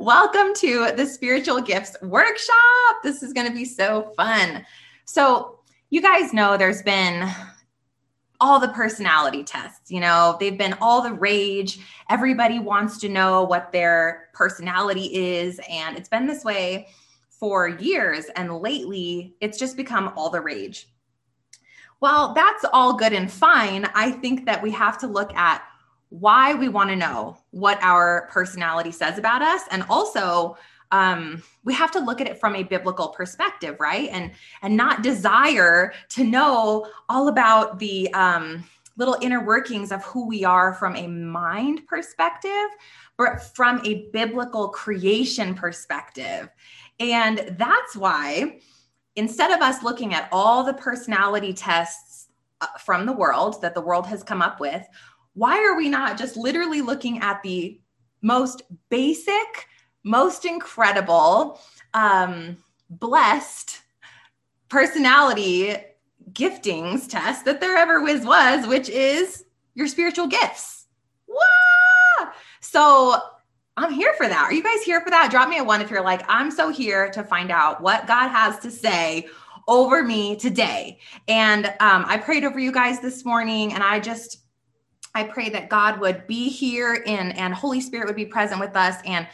Welcome to the Spiritual Gifts Workshop. This is going to be so fun. So, you guys know there's been all the personality tests, you know, they've been all the rage. Everybody wants to know what their personality is. And it's been this way for years. And lately, it's just become all the rage. Well, that's all good and fine. I think that we have to look at why we want to know what our personality says about us. And also um, we have to look at it from a biblical perspective right? And and not desire to know all about the um, little inner workings of who we are from a mind perspective but from a biblical creation perspective. And that's why instead of us looking at all the personality tests uh, from the world that the world has come up with why are we not just literally looking at the most basic, most incredible, um, blessed personality giftings test that there ever was was, which is your spiritual gifts. Wah! So I'm here for that. Are you guys here for that? Drop me a one if you're like, I'm so here to find out what God has to say over me today. And um, I prayed over you guys this morning, and I just I pray that God would be here and, and Holy Spirit would be present with us and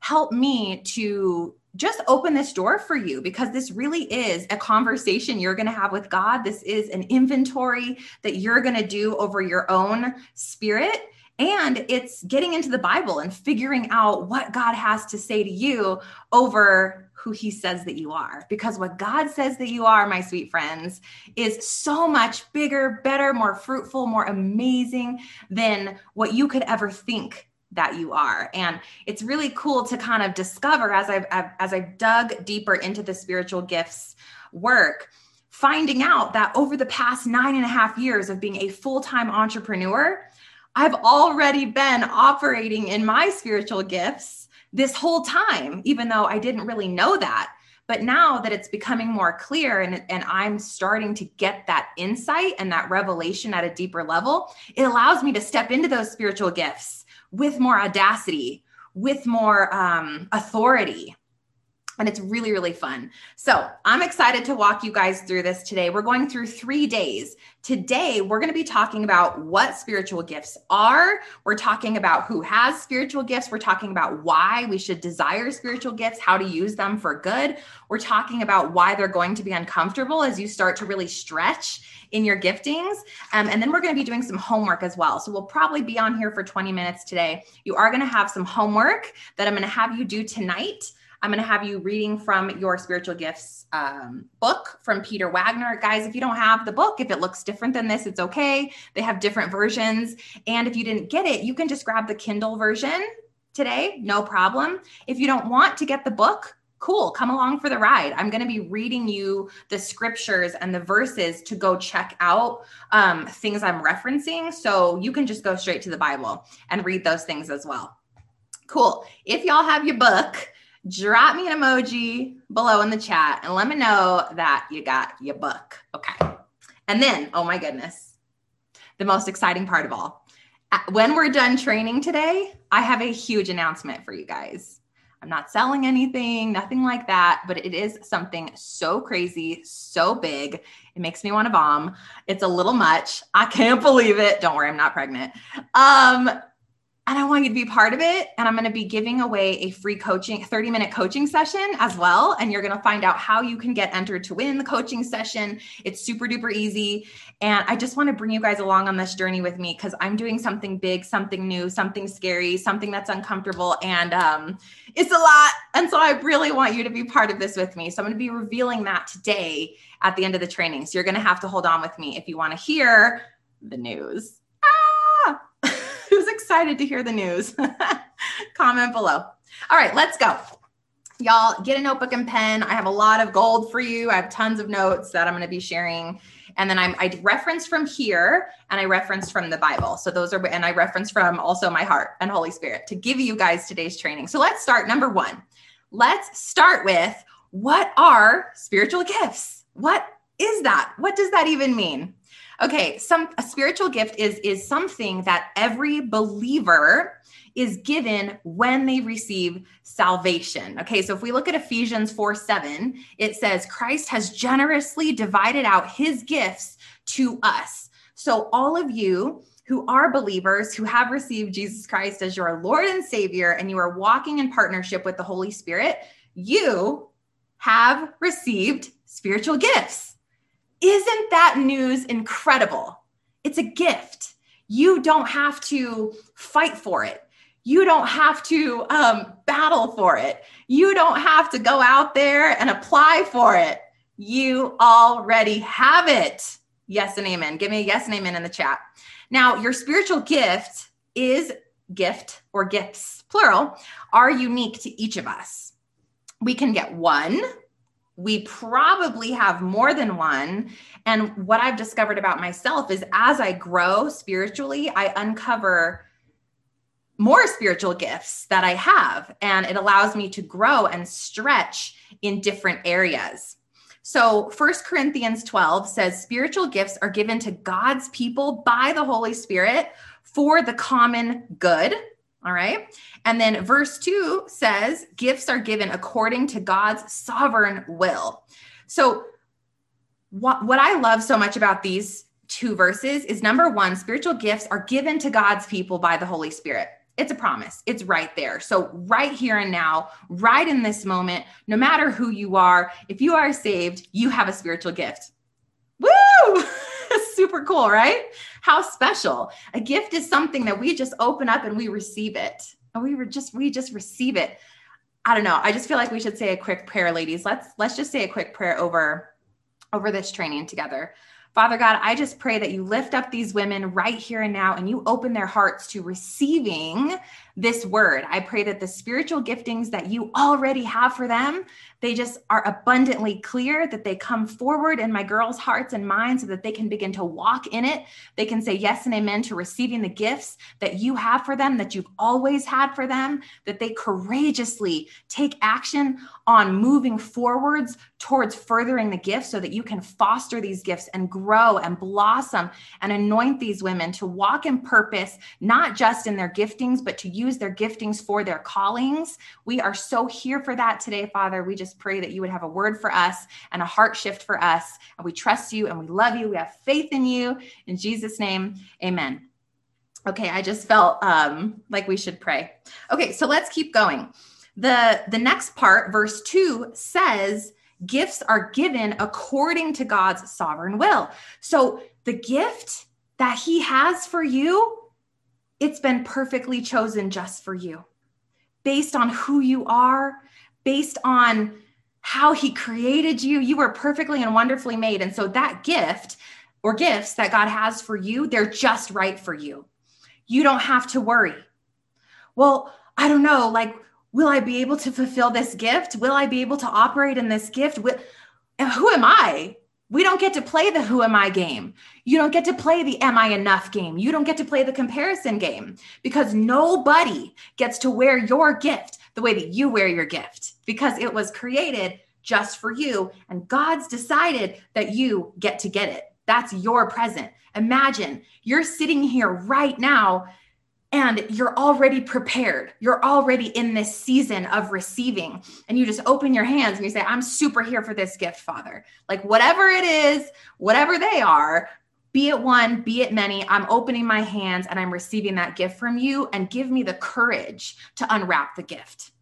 help me to just open this door for you because this really is a conversation you're going to have with God. This is an inventory that you're going to do over your own spirit. And it's getting into the Bible and figuring out what God has to say to you over who he says that you are. Because what God says that you are, my sweet friends, is so much bigger, better, more fruitful, more amazing than what you could ever think that you are and it's really cool to kind of discover as I've, I've as i've dug deeper into the spiritual gifts work finding out that over the past nine and a half years of being a full-time entrepreneur i've already been operating in my spiritual gifts this whole time, even though I didn't really know that. But now that it's becoming more clear and, and I'm starting to get that insight and that revelation at a deeper level, it allows me to step into those spiritual gifts with more audacity, with more um, authority, and it's really, really fun. So I'm excited to walk you guys through this today. We're going through three days. Today, we're going to be talking about what spiritual gifts are. We're talking about who has spiritual gifts. We're talking about why we should desire spiritual gifts, how to use them for good. We're talking about why they're going to be uncomfortable as you start to really stretch in your giftings. Um, and then we're going to be doing some homework as well. So we'll probably be on here for 20 minutes today. You are going to have some homework that I'm going to have you do tonight. I'm going to have you reading from your spiritual gifts um, book from Peter Wagner. Guys, if you don't have the book, if it looks different than this, it's okay. They have different versions. And if you didn't get it, you can just grab the Kindle version today, no problem. If you don't want to get the book, cool, come along for the ride. I'm going to be reading you the scriptures and the verses to go check out um, things I'm referencing. So you can just go straight to the Bible and read those things as well. Cool. If y'all have your book, drop me an emoji below in the chat and let me know that you got your book. Okay. And then, oh my goodness, the most exciting part of all. When we're done training today, I have a huge announcement for you guys. I'm not selling anything, nothing like that, but it is something so crazy, so big. It makes me want to bomb. It's a little much. I can't believe it. Don't worry, I'm not pregnant. Um, and I want you to be part of it. And I'm going to be giving away a free coaching, 30 minute coaching session as well. And you're going to find out how you can get entered to win the coaching session. It's super duper easy. And I just want to bring you guys along on this journey with me because I'm doing something big, something new, something scary, something that's uncomfortable. And um, it's a lot. And so I really want you to be part of this with me. So I'm going to be revealing that today at the end of the training. So you're going to have to hold on with me if you want to hear the news excited to hear the news? Comment below. All right, let's go. Y'all get a notebook and pen. I have a lot of gold for you. I have tons of notes that I'm going to be sharing. And then I'm, I reference from here and I reference from the Bible. So those are, and I reference from also my heart and Holy Spirit to give you guys today's training. So let's start. Number one, let's start with what are spiritual gifts? What is that? What does that even mean? Okay, some a spiritual gift is is something that every believer is given when they receive salvation. Okay, so if we look at Ephesians 4 7, it says, Christ has generously divided out his gifts to us. So, all of you who are believers, who have received Jesus Christ as your Lord and Savior, and you are walking in partnership with the Holy Spirit, you have received spiritual gifts. Isn't that news incredible? It's a gift. You don't have to fight for it. You don't have to um, battle for it. You don't have to go out there and apply for it. You already have it. Yes and amen. Give me a yes and amen in the chat. Now, your spiritual gift is gift or gifts, plural, are unique to each of us. We can get one. We probably have more than one. And what I've discovered about myself is as I grow spiritually, I uncover more spiritual gifts that I have, and it allows me to grow and stretch in different areas. So, First Corinthians 12 says spiritual gifts are given to God's people by the Holy Spirit for the common good. All right. And then verse 2 says gifts are given according to God's sovereign will. So, what, what I love so much about these two verses is number one, spiritual gifts are given to God's people by the Holy Spirit. It's a promise. It's right there. So, right here and now, right in this moment, no matter who you are, if you are saved, you have a spiritual gift. Super cool, right? How special. A gift is something that we just open up and we receive it. And we were just we just receive it. I don't know. I just feel like we should say a quick prayer, ladies. Let's let's just say a quick prayer over over this training together. Father God, I just pray that you lift up these women right here and now and you open their hearts to receiving this word. I pray that the spiritual giftings that you already have for them, they just are abundantly clear, that they come forward in my girls' hearts and minds so that they can begin to walk in it. They can say yes and amen to receiving the gifts that you have for them, that you've always had for them, that they courageously take action on moving forwards towards furthering the gifts so that you can foster these gifts and grow and blossom and anoint these women to walk in purpose, not just in their giftings, but to use their giftings for their callings. We are so here for that today, Father. We just pray that you would have a word for us and a heart shift for us. And we trust you and we love you. We have faith in you. In Jesus' name, amen. Okay, I just felt um, like we should pray. Okay, so let's keep going. The, the next part, verse 2, says, Gifts are given according to God's sovereign will. So the gift that He has for you it's been perfectly chosen just for you based on who you are, based on how he created you. You were perfectly and wonderfully made. And so that gift or gifts that God has for you, they're just right for you. You don't have to worry. Well, I don't know, like, will I be able to fulfill this gift? Will I be able to operate in this gift? Who am I? We don't get to play the who am I game. You don't get to play the am I enough game. You don't get to play the comparison game because nobody gets to wear your gift the way that you wear your gift because it was created just for you. And God's decided that you get to get it. That's your present. Imagine you're sitting here right now and you're already prepared. You're already in this season of receiving. And you just open your hands and you say, I'm super here for this gift, Father. Like whatever it is, whatever they are, be it one, be it many, I'm opening my hands and I'm receiving that gift from you. And give me the courage to unwrap the gift.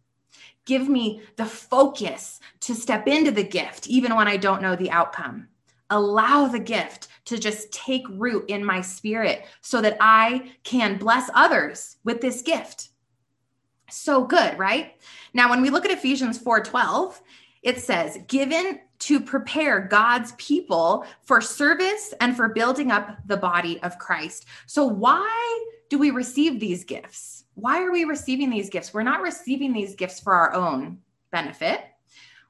Give me the focus to step into the gift, even when I don't know the outcome. Allow the gift to just take root in my spirit so that I can bless others with this gift. So good, right? Now when we look at Ephesians 4:12, it says, "Given to prepare God's people for service and for building up the body of Christ." So why do we receive these gifts? Why are we receiving these gifts? We're not receiving these gifts for our own benefit.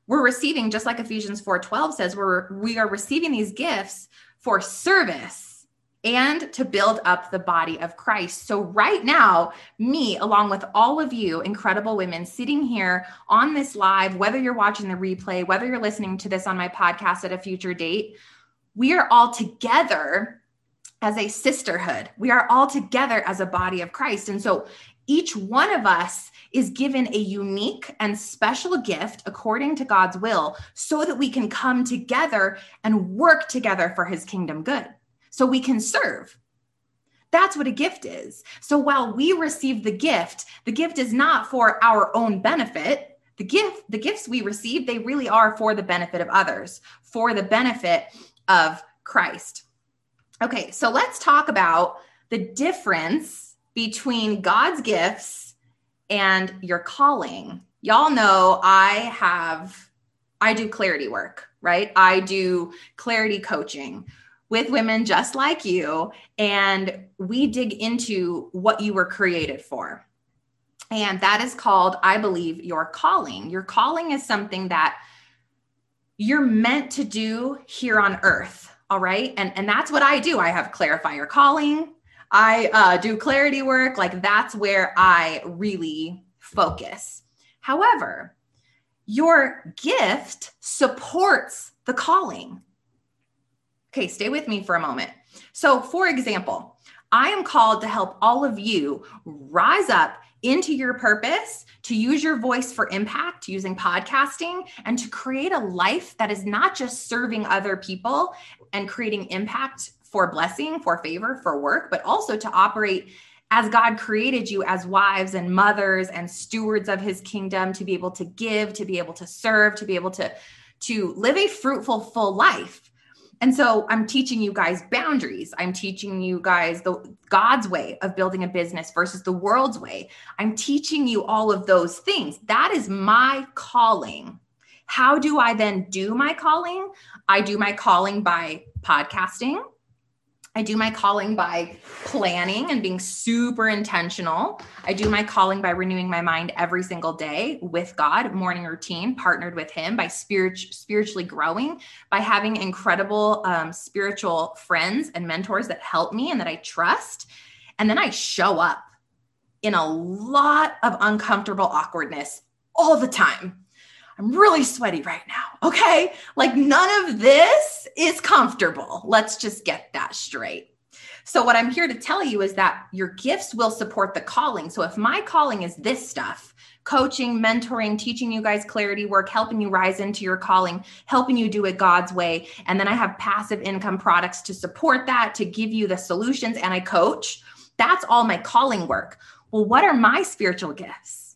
We're receiving just like Ephesians 4:12 says, we're we are receiving these gifts for service and to build up the body of Christ. So, right now, me, along with all of you incredible women sitting here on this live, whether you're watching the replay, whether you're listening to this on my podcast at a future date, we are all together as a sisterhood. We are all together as a body of Christ. And so each one of us is given a unique and special gift according to God's will so that we can come together and work together for his kingdom good. So we can serve. That's what a gift is. So while we receive the gift, the gift is not for our own benefit. The gift, the gifts we receive, they really are for the benefit of others, for the benefit of Christ. Okay, so let's talk about the difference between God's gifts and your calling. Y'all know I have, I do clarity work, right? I do clarity coaching with women just like you, and we dig into what you were created for. And that is called, I believe, your calling. Your calling is something that you're meant to do here on earth all right. And, and that's what I do. I have clarify your calling. I uh, do clarity work. Like that's where I really focus. However, your gift supports the calling. Okay, stay with me for a moment. So, for example, I am called to help all of you rise up into your purpose, to use your voice for impact using podcasting, and to create a life that is not just serving other people and creating impact for blessing, for favor, for work, but also to operate as God created you as wives and mothers and stewards of his kingdom to be able to give, to be able to serve, to be able to to live a fruitful full life. And so I'm teaching you guys boundaries. I'm teaching you guys the God's way of building a business versus the world's way. I'm teaching you all of those things. That is my calling. How do I then do my calling? I do my calling by podcasting. I do my calling by planning and being super intentional. I do my calling by renewing my mind every single day with God, morning routine, partnered with Him, by spirit, spiritually growing, by having incredible um, spiritual friends and mentors that help me and that I trust. And then I show up in a lot of uncomfortable awkwardness all the time. I'm really sweaty right now. Okay. Like none of this is comfortable. Let's just get that straight. So, what I'm here to tell you is that your gifts will support the calling. So, if my calling is this stuff, coaching, mentoring, teaching you guys clarity work, helping you rise into your calling, helping you do it God's way. And then I have passive income products to support that, to give you the solutions, and I coach. That's all my calling work. Well, what are my spiritual gifts?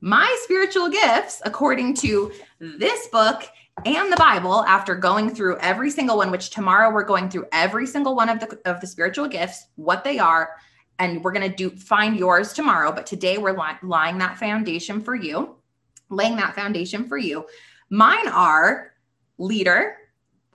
My spiritual gifts, according to this book and the Bible, after going through every single one, which tomorrow we're going through every single one of the of the spiritual gifts, what they are, and we're going to do find yours tomorrow. But today we're li- lying that foundation for you, laying that foundation for you. Mine are leader.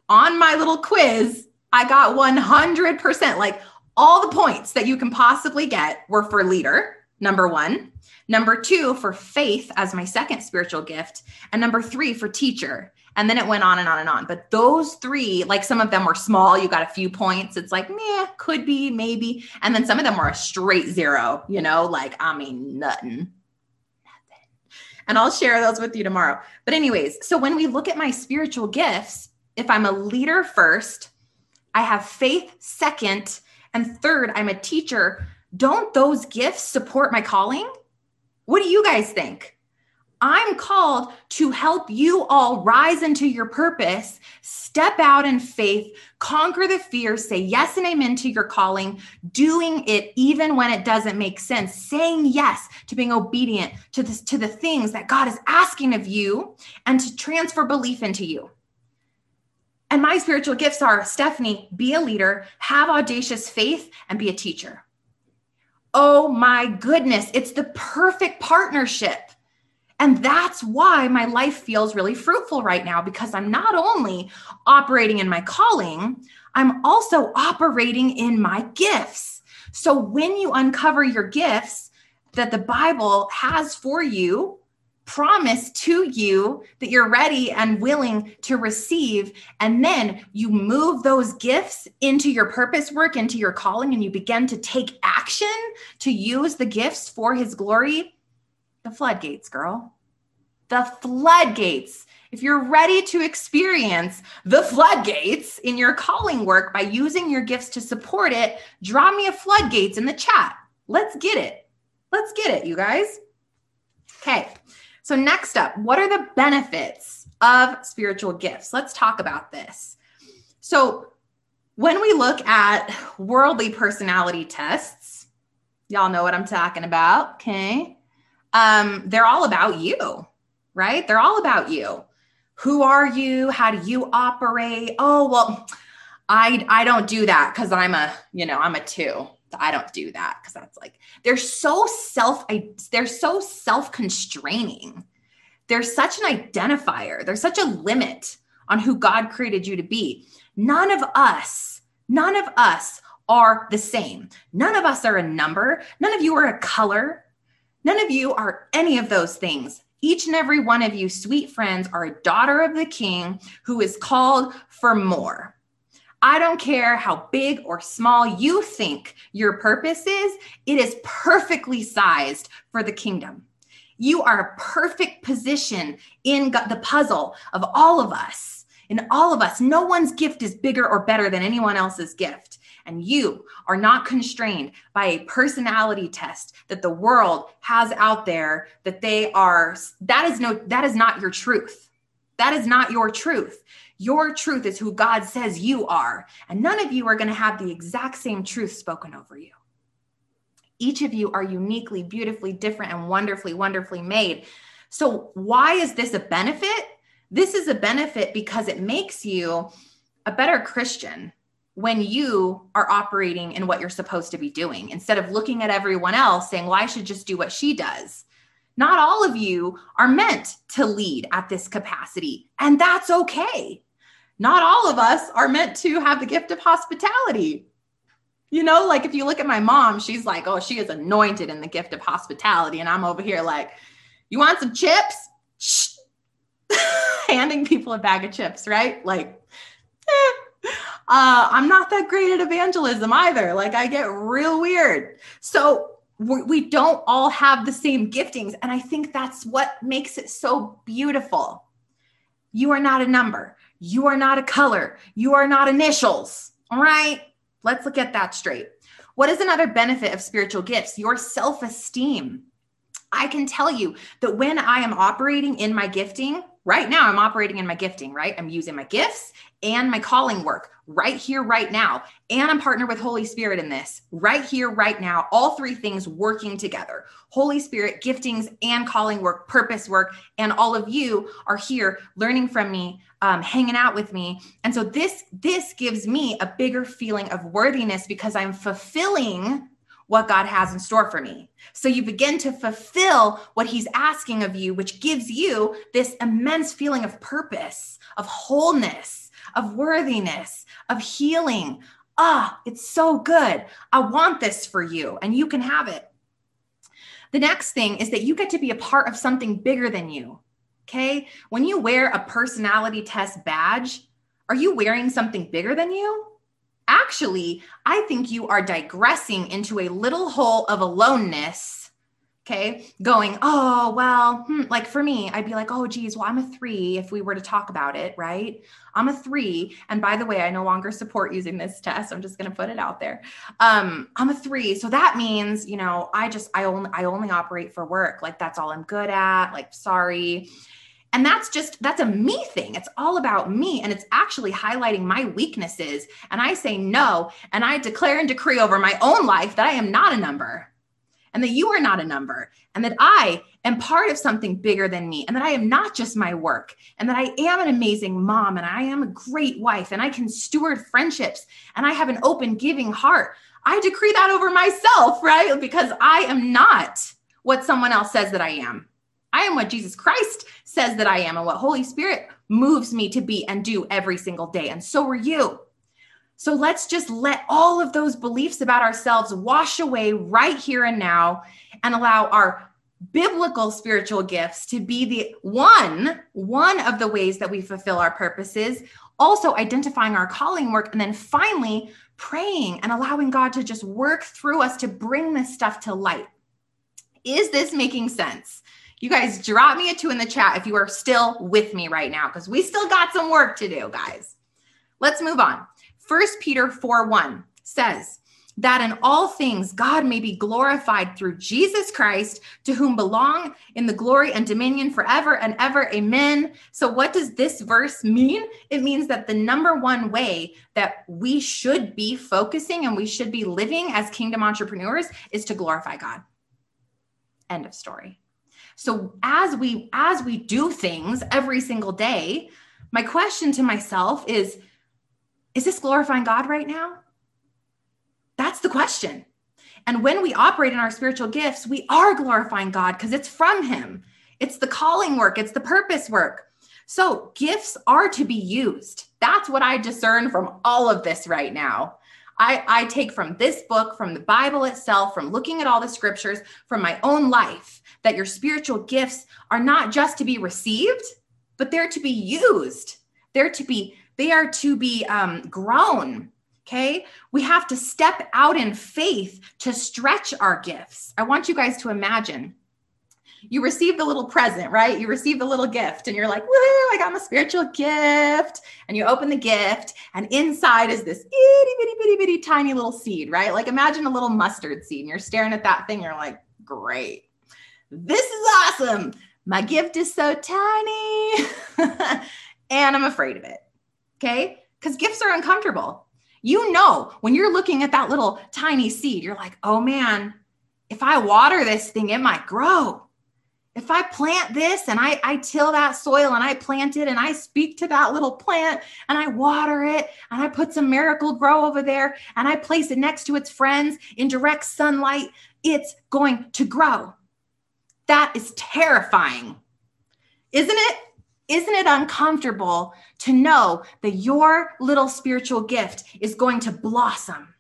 On my little quiz, I got 100%, like all the points that you can possibly get were for leader, number one. Number two, for faith as my second spiritual gift. And number three, for teacher. And then it went on and on and on. But those three, like some of them were small, you got a few points. It's like, meh, could be, maybe. And then some of them were a straight zero, you know, like, I mean, nothing. Nothing. And I'll share those with you tomorrow. But, anyways, so when we look at my spiritual gifts, if I'm a leader first, I have faith second, and third, I'm a teacher. Don't those gifts support my calling? What do you guys think? I'm called to help you all rise into your purpose, step out in faith, conquer the fear, say yes and amen to your calling, doing it even when it doesn't make sense, saying yes to being obedient to this to the things that God is asking of you and to transfer belief into you. And my spiritual gifts are Stefanie, be a leader, have audacious faith, and be a teacher. Oh my goodness, it's the perfect partnership. And that's why my life feels really fruitful right now because I'm not only operating in my calling, I'm also operating in my gifts. So when you uncover your gifts that the Bible has for you, promise to you that you're ready and willing to receive. And then you move those gifts into your purpose work, into your calling, and you begin to take action to use the gifts for his glory. The floodgates, girl. the floodgates. If you're ready to experience the floodgates in your calling work by using your gifts to support it, draw me a floodgates in the chat. Let's get it. Let's get it, you guys. Okay. So, next up, what are the benefits of spiritual gifts? Let's talk about this. So, when we look at worldly personality tests, y'all know what I'm talking about. Okay. Um, they're all about you, right? They're all about you. Who are you? How do you operate? Oh, well, I I don't do that because I'm a, you know, I'm a two. I don't do that because that's like they're so self they're so self-constraining. They're such an identifier. They're such a limit on who God created you to be. None of us, none of us are the same. None of us are a number. None of you are a color. None of you are any of those things. Each and every one of you, sweet friends, are a daughter of the king who is called for more. I don't care how big or small you think your purpose is, it is perfectly sized for the kingdom. You are a perfect position in the puzzle of all of us. In all of us, no one's gift is bigger or better than anyone else's gift. And you are not constrained by a personality test that the world has out there that they are, that is no, that is not your truth. That is not your truth. Your truth is who God says you are. And none of you are going to have the exact same truth spoken over you. Each of you are uniquely, beautifully different, and wonderfully, wonderfully made. So, why is this a benefit? This is a benefit because it makes you a better Christian when you are operating in what you're supposed to be doing instead of looking at everyone else saying, well, I should just do what she does. Not all of you are meant to lead at this capacity, and that's okay. Not all of us are meant to have the gift of hospitality. You know, like if you look at my mom, she's like, oh, she is anointed in the gift of hospitality. And I'm over here like, you want some chips? Shh. Handing people a bag of chips, right? Like, eh. uh, I'm not that great at evangelism either. Like, I get real weird. So, we don't all have the same giftings. And I think that's what makes it so beautiful. You are not a number, you are not a color, you are not initials. All right. Let's look at that straight. What is another benefit of spiritual gifts? Your self esteem. I can tell you that when I am operating in my gifting, right now I'm operating in my gifting, right? I'm using my gifts and my calling work right here, right now. And I'm partnered with Holy Spirit in this right here, right now. All three things working together Holy Spirit, giftings, and calling work, purpose work. And all of you are here learning from me, um, hanging out with me. And so this, this gives me a bigger feeling of worthiness because I'm fulfilling what God has in store for me. So you begin to fulfill what He's asking of you, which gives you this immense feeling of purpose, of wholeness of worthiness, of healing. Ah, it's so good. I want this for you, and you can have it. The next thing is that you get to be a part of something bigger than you. Okay. When you wear a personality test badge, are you wearing something bigger than you? Actually, I think you are digressing into a little hole of aloneness Okay. Going, oh, well, hmm. like for me, I'd be like, oh, geez, well, I'm a three if we were to talk about it, right? I'm a three. And by the way, I no longer support using this test. I'm just going to put it out there. Um, I'm a three. So that means, you know, I just, I only, I only operate for work. Like that's all I'm good at. Like, sorry. And that's just, that's a me thing. It's all about me. And it's actually highlighting my weaknesses. And I say no. And I declare and decree over my own life that I am not a number and that you are not a number and that I am part of something bigger than me and that I am not just my work and that I am an amazing mom and I am a great wife and I can steward friendships and I have an open, giving heart. I decree that over myself, right? Because I am not what someone else says that I am. I am what Jesus Christ says that I am and what Holy Spirit moves me to be and do every single day. And so are you. So let's just let all of those beliefs about ourselves wash away right here and now and allow our biblical spiritual gifts to be the one one of the ways that we fulfill our purposes also identifying our calling work and then finally praying and allowing God to just work through us to bring this stuff to light is this making sense You guys drop me a two in the chat if you are still with me right now, because we still got some work to do, guys. Let's move on. First Peter 4 1 says, that in all things God may be glorified through Jesus Christ, to whom belong in the glory and dominion forever and ever. Amen. So, what does this verse mean? It means that the number one way that we should be focusing and we should be living as kingdom entrepreneurs is to glorify God. End of story. So, as we as we do things every single day, my question to myself is is this glorifying God right now? That's the question. And when we operate in our spiritual gifts, we are glorifying God because it's from Him. It's the calling work, it's the purpose work. So, gifts are to be used. That's what I discern from all of this right now. I, I take from this book, from the Bible itself, from looking at all the scriptures, from my own life, that your spiritual gifts are not just to be received, but they're to be used. They're to be, they are to be um, grown Okay. We have to step out in faith to stretch our gifts. I want you guys to imagine you receive the little present, right? You receive the little gift and you're like, woo, I got my spiritual gift. And you open the gift, and inside is this itty bitty bitty bitty tiny little seed, right? Like imagine a little mustard seed, and you're staring at that thing, you're like, great. This is awesome. My gift is so tiny. and I'm afraid of it. Okay. Because gifts are uncomfortable you know, when you're looking at that little tiny seed, you're like, oh man, if I water this thing, it might grow. If I plant this and I, I till that soil and I plant it and I speak to that little plant and I water it and I put some Miracle-Gro over there and I place it next to its friends in direct sunlight, it's going to grow. That is terrifying, isn't it? Isn't it uncomfortable to know that your little spiritual gift is going to blossom?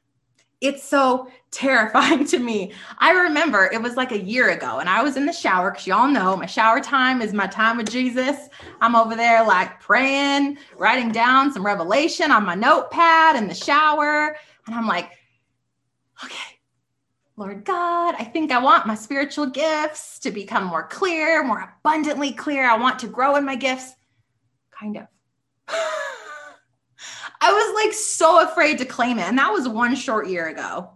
It's so terrifying to me. I remember it was like a year ago, and I was in the shower because y'all know my shower time is my time with Jesus. I'm over there like praying, writing down some revelation on my notepad in the shower. And I'm like, okay, Lord God, I think I want my spiritual gifts to become more clear, more abundantly clear. I want to grow in my gifts. Kind of. I was like so afraid to claim it. And that was one short year ago.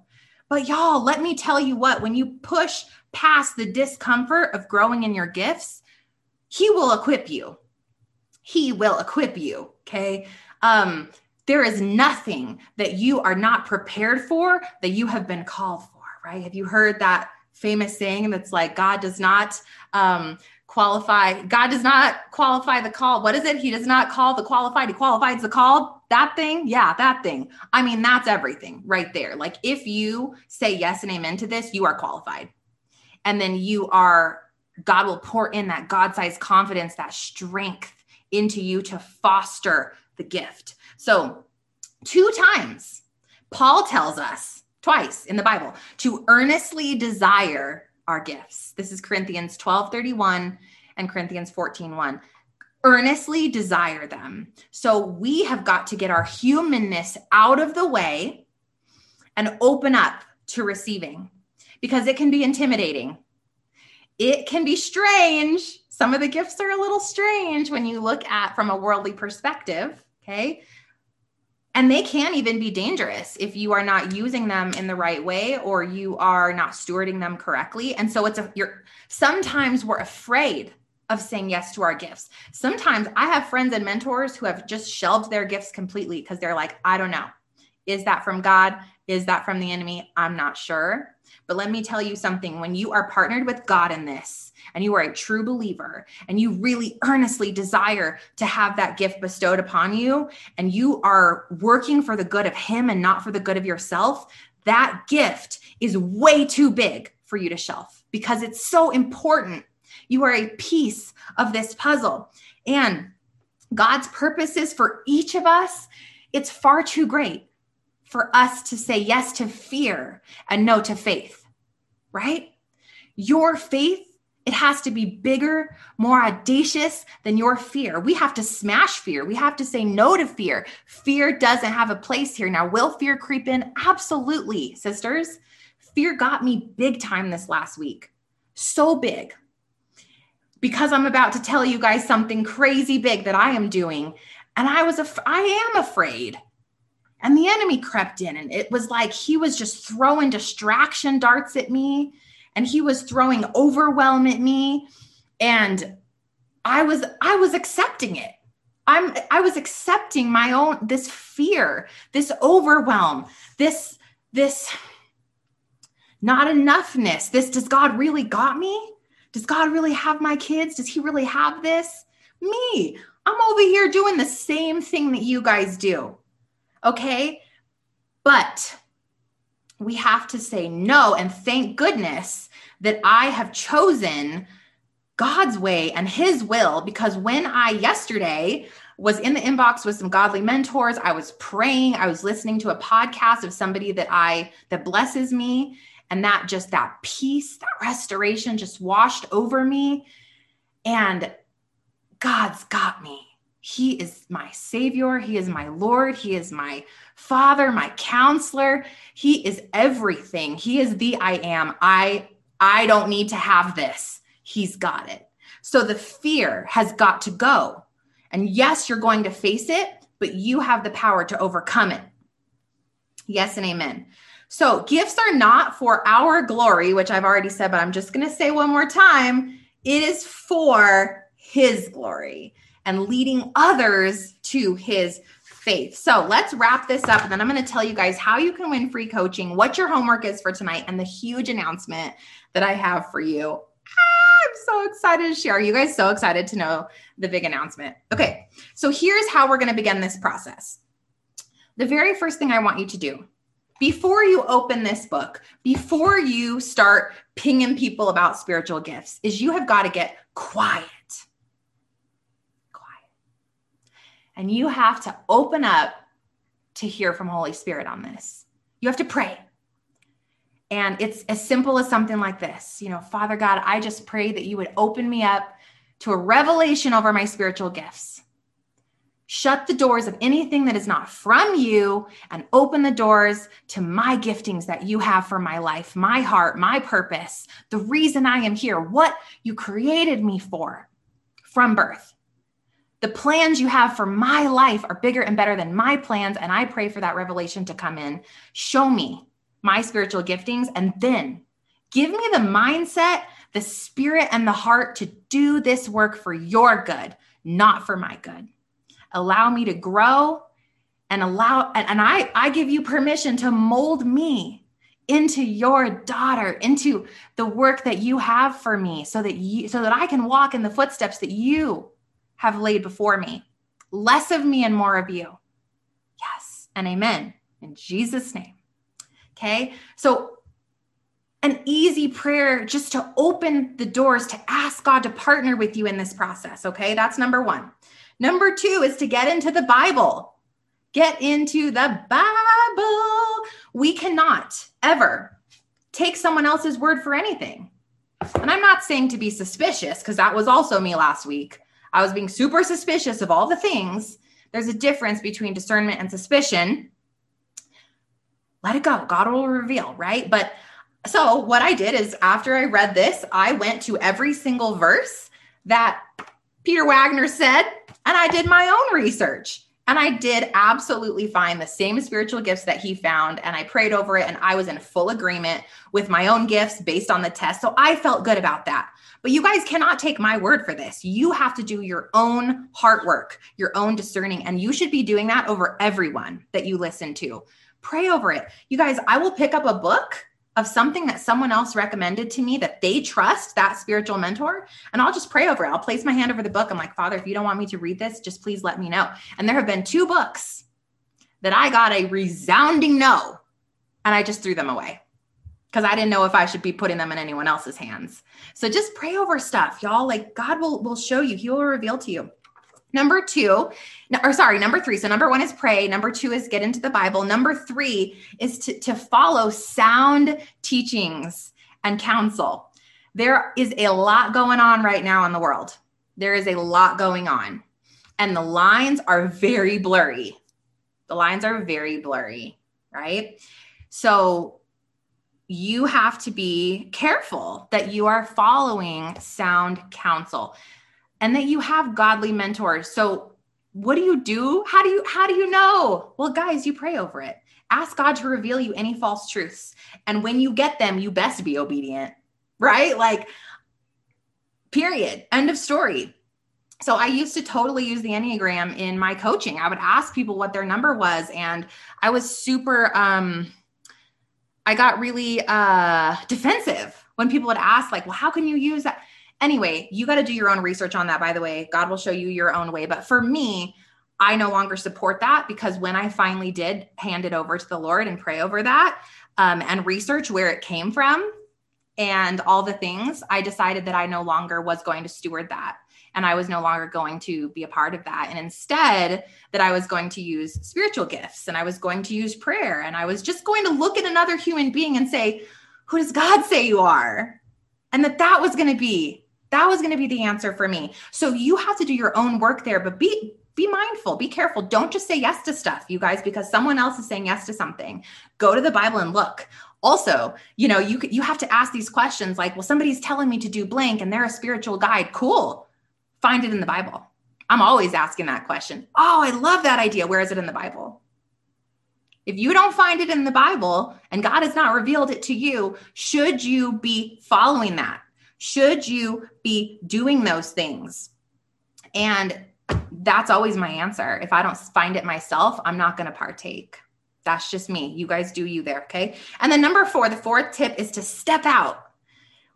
But y'all, let me tell you what, when you push past the discomfort of growing in your gifts, He will equip you. He will equip you. Okay. Um, there is nothing that you are not prepared for that you have been called for right? Have you heard that famous saying that's like, God does not um, qualify, God does not qualify the call. What is it? He does not call the qualified, he qualifies the called. That thing? Yeah, that thing. I mean, that's everything right there. Like, if you say yes and amen to this, you are qualified. And then you are, God will pour in that God sized confidence, that strength into you to foster the gift. So, two times, Paul tells us twice in the Bible to earnestly desire our gifts. This is Corinthians 12 31 and Corinthians 14 1. Earnestly desire them. So we have got to get our humanness out of the way and open up to receiving because it can be intimidating. It can be strange. Some of the gifts are a little strange when you look at from a worldly perspective. Okay and they can even be dangerous if you are not using them in the right way or you are not stewarding them correctly and so it's a you're sometimes we're afraid of saying yes to our gifts. Sometimes i have friends and mentors who have just shelved their gifts completely because they're like i don't know. Is that from god? Is that from the enemy? I'm not sure. But let me tell you something. When you are partnered with god in this and you are a true believer and you really earnestly desire to have that gift bestowed upon you and you are working for the good of Him and not for the good of yourself, that gift is way too big for you to shelf because it's so important. You are a piece of this puzzle. And God's purposes for each of us, it's far too great for us to say yes to fear and no to faith, right? Your faith it has to be bigger, more audacious than your fear. We have to smash fear. We have to say no to fear. Fear doesn't have a place here. Now, will fear creep in? Absolutely, sisters. Fear got me big time this last week. So big. Because I'm about to tell you guys something crazy big that I am doing. And I was, af- I am afraid. And the enemy crept in, and it was like he was just throwing distraction darts at me, and he was throwing overwhelm at me. And I was, I was accepting it. I'm, I was accepting my own, this fear, this overwhelm, this, this not enoughness, this, does God really got me? Does God really have my kids? Does he really have this? Me, I'm over here doing the same thing that you guys do. Okay. But we have to say no. And thank goodness that I have chosen God's way and his will because when I yesterday was in the inbox with some godly mentors, I was praying, I was listening to a podcast of somebody that I that blesses me and that just that peace, that restoration just washed over me and God's got me. He is my Savior. He is my Lord. He is my Father, my counselor. He is everything. He is the I am. I I don't need to have this. He's got it. So the fear has got to go. And yes, you're going to face it, but you have the power to overcome it. Yes and amen. So gifts are not for our glory, which I've already said, but I'm just going to say one more time. It is for his glory and leading others to his faith. So let's wrap this up. And then I'm going to tell you guys how you can win free coaching, what your homework is for tonight, and the huge announcement that I have for you. Ah, I'm so excited to share. Are you guys so excited to know the big announcement? Okay. So here's how we're going to begin this process. The very first thing I want you to do before you open this book, before you start pinging people about spiritual gifts, is you have got to get quiet Quiet. And you have to open up to hear from Holy Spirit on this. You have to pray. And it's as simple as something like this. You know, Father God, I just pray that you would open me up to a revelation over my spiritual gifts. Shut the doors of anything that is not from you and open the doors to my giftings that you have for my life, my heart, my purpose, the reason I am here, what you created me for from birth. The plans you have for my life are bigger and better than my plans. And I pray for that revelation to come in. Show me my spiritual giftings and then give me the mindset, the spirit, and the heart to do this work for your good, not for my good. Allow me to grow and allow, and I, I give you permission to mold me into your daughter into the work that you have for me so that you so that I can walk in the footsteps that you have laid before me. Less of me and more of you. Yes, and amen. In Jesus' name. Okay. So, an easy prayer just to open the doors to ask God to partner with you in this process. Okay. That's number one. Number two is to get into the Bible. Get into the Bible. We cannot ever take someone else's word for anything. And I'm not saying to be suspicious because that was also me last week. I was being super suspicious of all the things. There's a difference between discernment and suspicion. Let it go. God will reveal, right? But so what I did is after I read this, I went to every single verse that Peter Wagner said, and I did my own research. And I did absolutely find the same spiritual gifts that he found. And I prayed over it, and I was in full agreement with my own gifts based on the test. So I felt good about that. But you guys cannot take my word for this. You have to do your own heart work, your own discerning, and you should be doing that over everyone that you listen to. Pray over it. You guys, I will pick up a book of something that someone else recommended to me that they trust that spiritual mentor and I'll just pray over it. I'll place my hand over the book. I'm like, "Father, if you don't want me to read this, just please let me know." And there have been two books that I got a resounding no and I just threw them away because I didn't know if I should be putting them in anyone else's hands. So just pray over stuff, y'all. Like God will will show you. He will reveal to you. Number two, or sorry, number three. So number one is pray. Number two is get into the Bible. Number three is to, to follow sound teachings and counsel. There is a lot going on right now in the world. There is a lot going on, and the lines are very blurry. The lines are very blurry, right? So you have to be careful that you are following sound counsel and that you have godly mentors. So what do you do? How do you how do you know? Well, guys, you pray over it. Ask God to reveal you any false truths. And when you get them, you best be obedient. Right? Like period. End of story. So I used to totally use the Enneagram in my coaching. I would ask people what their number was and I was super um I got really uh defensive when people would ask like, "Well, how can you use that?" Anyway, you got to do your own research on that, by the way. God will show you your own way. But for me, I no longer support that because when I finally did hand it over to the Lord and pray over that um, and research where it came from and all the things, I decided that I no longer was going to steward that. And I was no longer going to be a part of that. And instead, that I was going to use spiritual gifts and I was going to use prayer and I was just going to look at another human being and say, Who does God say you are? And that that was going to be that was going to be the answer for me. So you have to do your own work there, but be be mindful, be careful. Don't just say yes to stuff, you guys, because someone else is saying yes to something. Go to the Bible and look. Also, you know, you you have to ask these questions like, well, somebody's telling me to do blank and they're a spiritual guide. Cool. Find it in the Bible. I'm always asking that question. Oh, I love that idea. Where is it in the Bible? If you don't find it in the Bible and God has not revealed it to you, should you be following that? Should you be doing those things? And that's always my answer. If I don't find it myself, I'm not going to partake. That's just me. You guys do you there. Okay. And then number four, the fourth tip is to step out.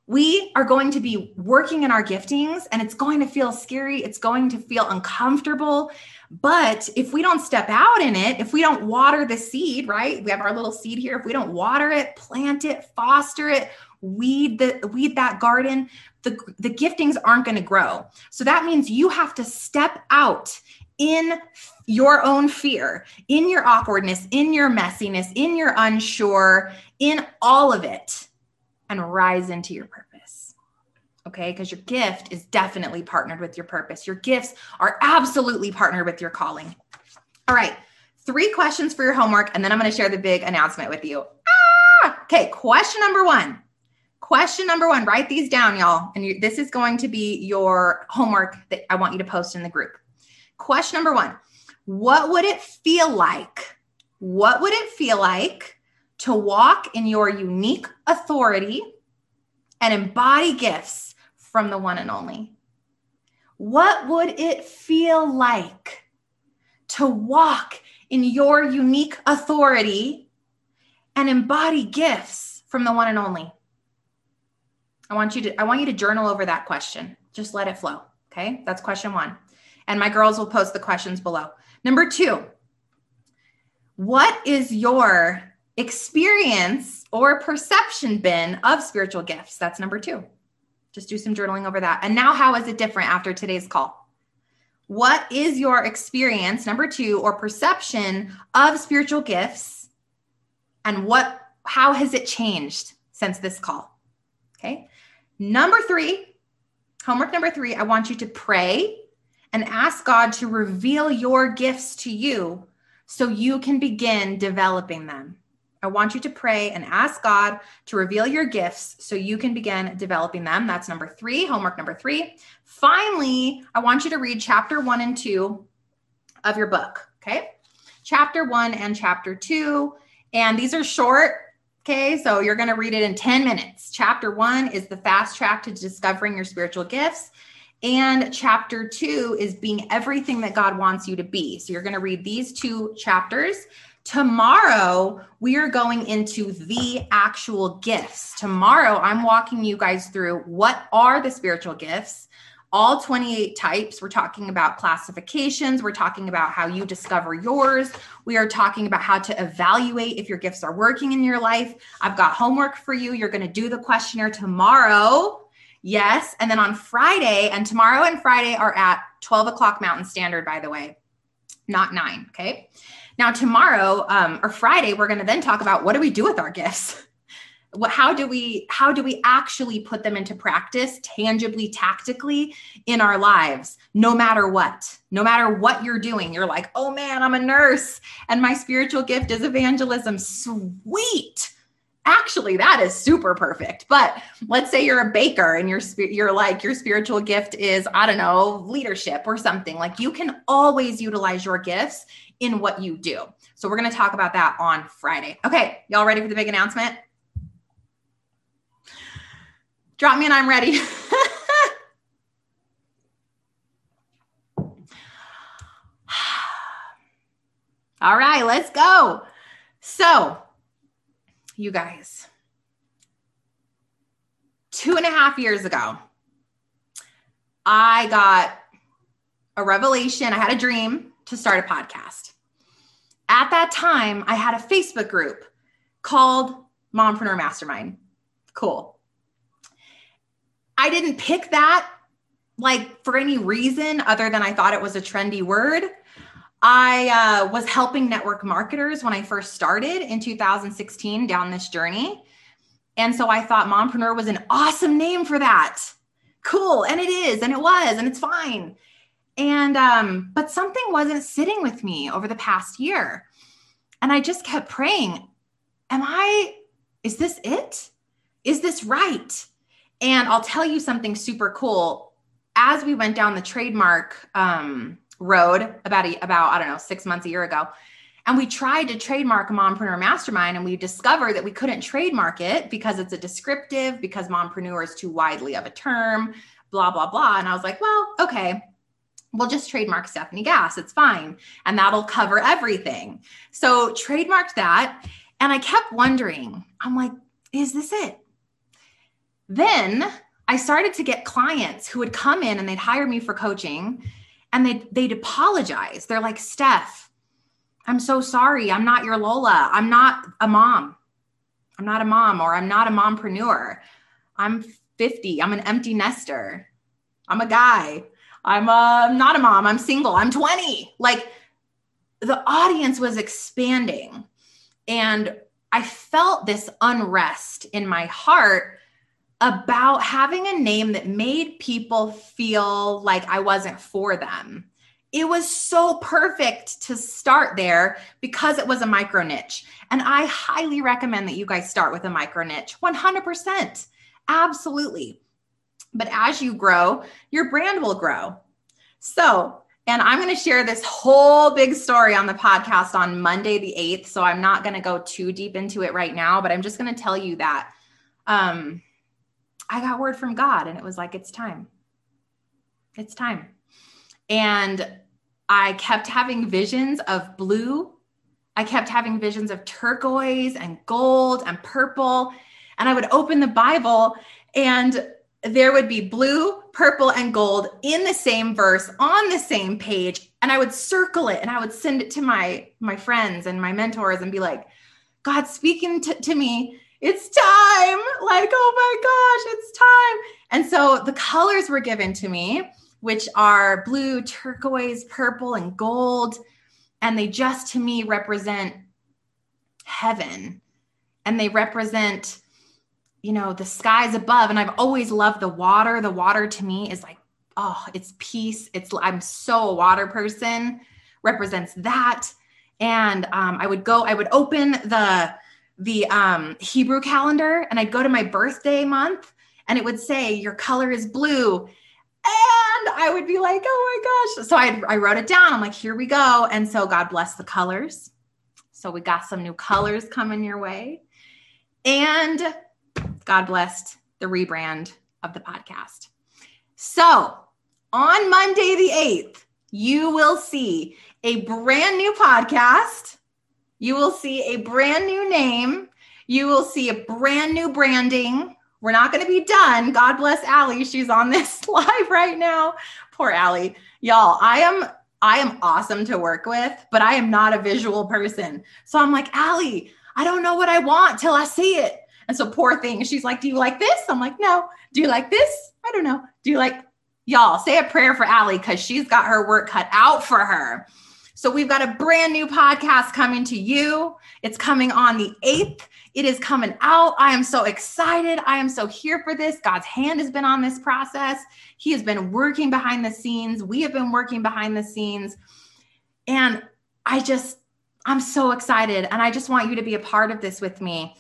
We are going to be working in our giftings and it's going to feel scary. It's going to feel uncomfortable. But if we don't step out in it, if we don't water the seed, right? We have our little seed here. If we don't water it, plant it, foster it, weed the weed that garden the the giftings aren't going to grow so that means you have to step out in your own fear in your awkwardness in your messiness in your unsure in all of it and rise into your purpose okay because your gift is definitely partnered with your purpose your gifts are absolutely partnered with your calling all right three questions for your homework and then i'm going to share the big announcement with you ah! okay question number one Question number one, write these down, y'all. And you, this is going to be your homework that I want you to post in the group. Question number one What would it feel like? What would it feel like to walk in your unique authority and embody gifts from the one and only? What would it feel like to walk in your unique authority and embody gifts from the one and only? I want you to I want you to journal over that question. Just let it flow. Okay? That's question 1. And my girls will post the questions below. Number 2. What is your experience or perception been of spiritual gifts? That's number 2. Just do some journaling over that. And now how is it different after today's call? What is your experience number 2 or perception of spiritual gifts? And what how has it changed since this call? Okay? Number three, homework number three, I want you to pray and ask God to reveal your gifts to you so you can begin developing them. I want you to pray and ask God to reveal your gifts so you can begin developing them. That's number three, homework number three. Finally, I want you to read chapter one and two of your book. Okay. Chapter one and chapter two. And these are short Okay, so you're going to read it in 10 minutes. Chapter one is the fast track to discovering your spiritual gifts. And chapter two is being everything that God wants you to be. So you're going to read these two chapters. Tomorrow, we are going into the actual gifts. Tomorrow, I'm walking you guys through what are the spiritual gifts all 28 types. We're talking about classifications. We're talking about how you discover yours. We are talking about how to evaluate if your gifts are working in your life. I've got homework for you. You're going to do the questionnaire tomorrow. Yes. And then on Friday, and tomorrow and Friday are at 12 o'clock Mountain Standard, by the way, not nine. Okay. Now, tomorrow um, or Friday, we're going to then talk about what do we do with our gifts? what how do we how do we actually put them into practice tangibly tactically in our lives no matter what no matter what you're doing you're like oh man i'm a nurse and my spiritual gift is evangelism sweet actually that is super perfect but let's say you're a baker and your you're like your spiritual gift is i don't know leadership or something like you can always utilize your gifts in what you do. So we're going to talk about that on friday. Okay y'all ready for the big announcement? Drop me and i'm ready. All right let's go. So you guys, two and a half years ago, I got a revelation. I had a dream to start a podcast. At that time, I had a Facebook group called Mompreneur Mastermind. Cool. I didn't pick that like for any reason other than I thought it was a trendy word. I uh, was helping network marketers when I first started in 2016 down this journey. And so I thought Mompreneur was an awesome name for that. Cool. And it is, and it was, and it's fine. And, um, but something wasn't sitting with me over the past year. And I just kept praying, Am I, is this it? Is this right? And I'll tell you something super cool. As we went down the trademark, um, road about a, about I don't know six months a year ago, and we tried to trademark Mompreneur Mastermind, and we discovered that we couldn't trademark it because it's a descriptive because mompreneur is too widely of a term, blah blah blah. And I was like, well, okay, we'll just trademark Stefanie Gass. It's fine, and that'll cover everything. So trademarked that, and I kept wondering. I'm like, is this it? Then I started to get clients who would come in and they'd hire me for coaching and they they'd apologize. They're like, Steph, I'm so sorry. I'm not your Lola. I'm not a mom. I'm not a mom, or I'm not a mompreneur. I'm 50. I'm an empty nester. I'm a guy. I'm a, not a mom. I'm single. I'm 20. Like the audience was expanding. And I felt this unrest in my heart about having a name that made people feel like I wasn't for them. It was so perfect to start there because it was a micro niche. And I highly recommend that you guys start with a micro niche 100%. Absolutely. But as you grow, your brand will grow. So, and I'm going to share this whole big story on the podcast on Monday, the 8th. So I'm not going to go too deep into it right now, but I'm just going to tell you that. Um, I got word from God and it was like, it's time. It's time. And I kept having visions of blue. I kept having visions of turquoise and gold and purple. And I would open the Bible and there would be blue, purple, and gold in the same verse on the same page. And I would circle it and I would send it to my, my friends and my mentors and be like, God speaking to, to me it's time. Like, oh my gosh, it's time. And so the colors were given to me, which are blue, turquoise, purple, and gold. And they just to me represent heaven. And they represent, you know, the skies above. And I've always loved the water. The water to me is like, oh, it's peace. It's, I'm so a water person, represents that. And um, I would go, I would open the, the um, Hebrew calendar and I'd go to my birthday month and it would say, Your color is blue. And I would be like, Oh my gosh. So I, I wrote it down. I'm like, Here we go. And so God bless the colors. So we got some new colors coming your way. And God blessed the rebrand of the podcast. So on Monday, the 8th, you will see a brand new podcast you will see a brand new name. You will see a brand new branding. We're not going to be done. God bless Allie. She's on this live right now. Poor Allie. Y'all, I am I am awesome to work with, but I am not a visual person. So I'm like, Allie, I don't know what I want till I see it. And so poor thing, she's like, Do you like this? I'm like, No. Do you like this? I don't know. Do you like y'all say a prayer for Allie because she's got her work cut out for her. So we've got a brand new podcast coming to you. It's coming on the 8th. It is coming out. I am so excited. I am so here for this. God's hand has been on this process. He has been working behind the scenes. We have been working behind the scenes. And I just, I'm so excited. And I just want you to be a part of this with me.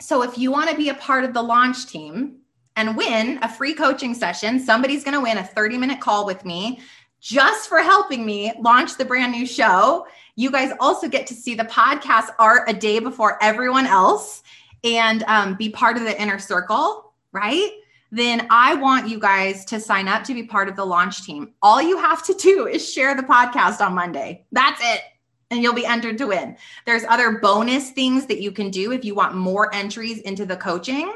So if you want to be a part of the launch team and win a free coaching session, somebody's going to win a 30 minute call with me just for helping me launch the brand new show. You guys also get to see the podcast art a day before everyone else and um, be part of the inner circle, right? Then I want you guys to sign up to be part of the launch team. All you have to do is share the podcast on Monday. That's it and you'll be entered to win. There's other bonus things that you can do if you want more entries into the coaching,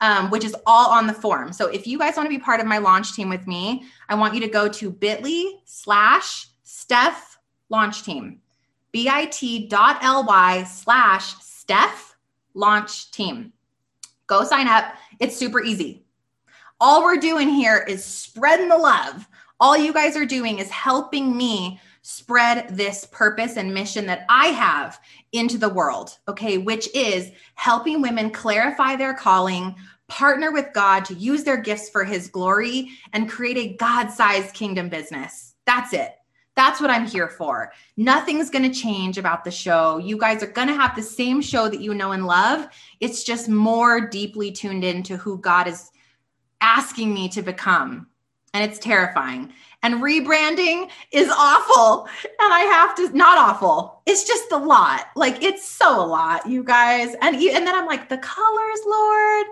um, which is all on the form. So if you guys want to be part of my launch team with me, I want you to go to bit.ly slash Steph launch team, bit.ly slash Steph launch team. Go sign up. It's super easy. All we're doing here is spreading the love. All you guys are doing is helping me spread this purpose and mission that I have into the world, okay, which is helping women clarify their calling, partner with God to use their gifts for his glory, and create a God sized kingdom business. That's it. That's what I'm here for. Nothing's going to change about the show. You guys are going to have the same show that you know and love. It's just more deeply tuned into who God is asking me to become. And it's terrifying and rebranding is awful. And I have to not awful. It's just a lot. Like it's so a lot, you guys. And and then I'm like the colors, Lord,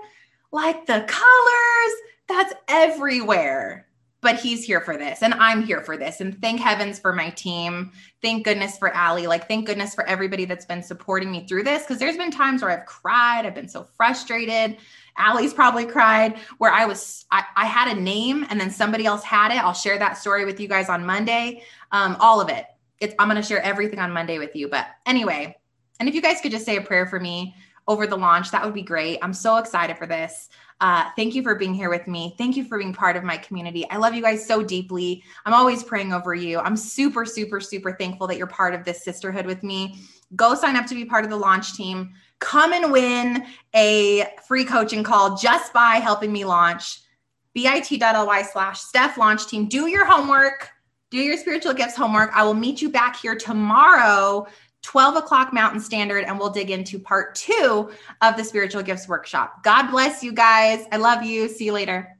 like the colors. That's everywhere. But he's here for this, and I'm here for this. And thank heavens for my team. Thank goodness for Allie. Like, thank goodness for everybody that's been supporting me through this. Because there's been times where I've cried, I've been so frustrated. Allie's probably cried where I was, I, I, had a name and then somebody else had it. I'll share that story with you guys on Monday. Um, all of it. It's, I'm going to share everything on Monday with you. But anyway, and if you guys could just say a prayer for me over the launch, that would be great. I'm so excited for this. Uh, thank you for being here with me. Thank you for being part of my community. I love you guys so deeply. I'm always praying over you. I'm super, super, super thankful that you're part of this sisterhood with me. Go sign up to be part of the launch team come and win a free coaching call just by helping me launch bit.ly slash Steph launch team. Do your homework, do your spiritual gifts homework. I will meet you back here tomorrow, 12 o'clock Mountain Standard, and we'll dig into part two of the spiritual gifts workshop. God bless you guys. I love you. See you later.